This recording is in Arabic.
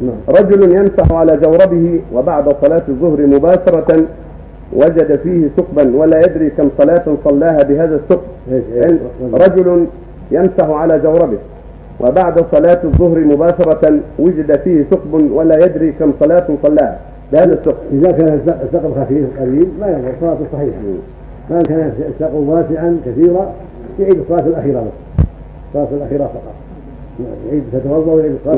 نعم. رجل يمسح على جوربه وبعد صلاة الظهر مباشرة وجد فيه ثقبا ولا يدري كم صلاة صلاها بهذا الثقب. رجل يمسح على جوربه وبعد صلاة الظهر مباشرة وجد فيه ثقب ولا يدري كم صلاة صلاها بهذا الثقب. إذا كان الثقب خفيف قليل ما يعني، يضر صلاته صحيحة. ما كان الثقب واسعا كثيرا يعيد الصلاة الأخيرة. بس الصلاة الأخيرة فقط. يعيد تتوضأ ويعيد الصلاة.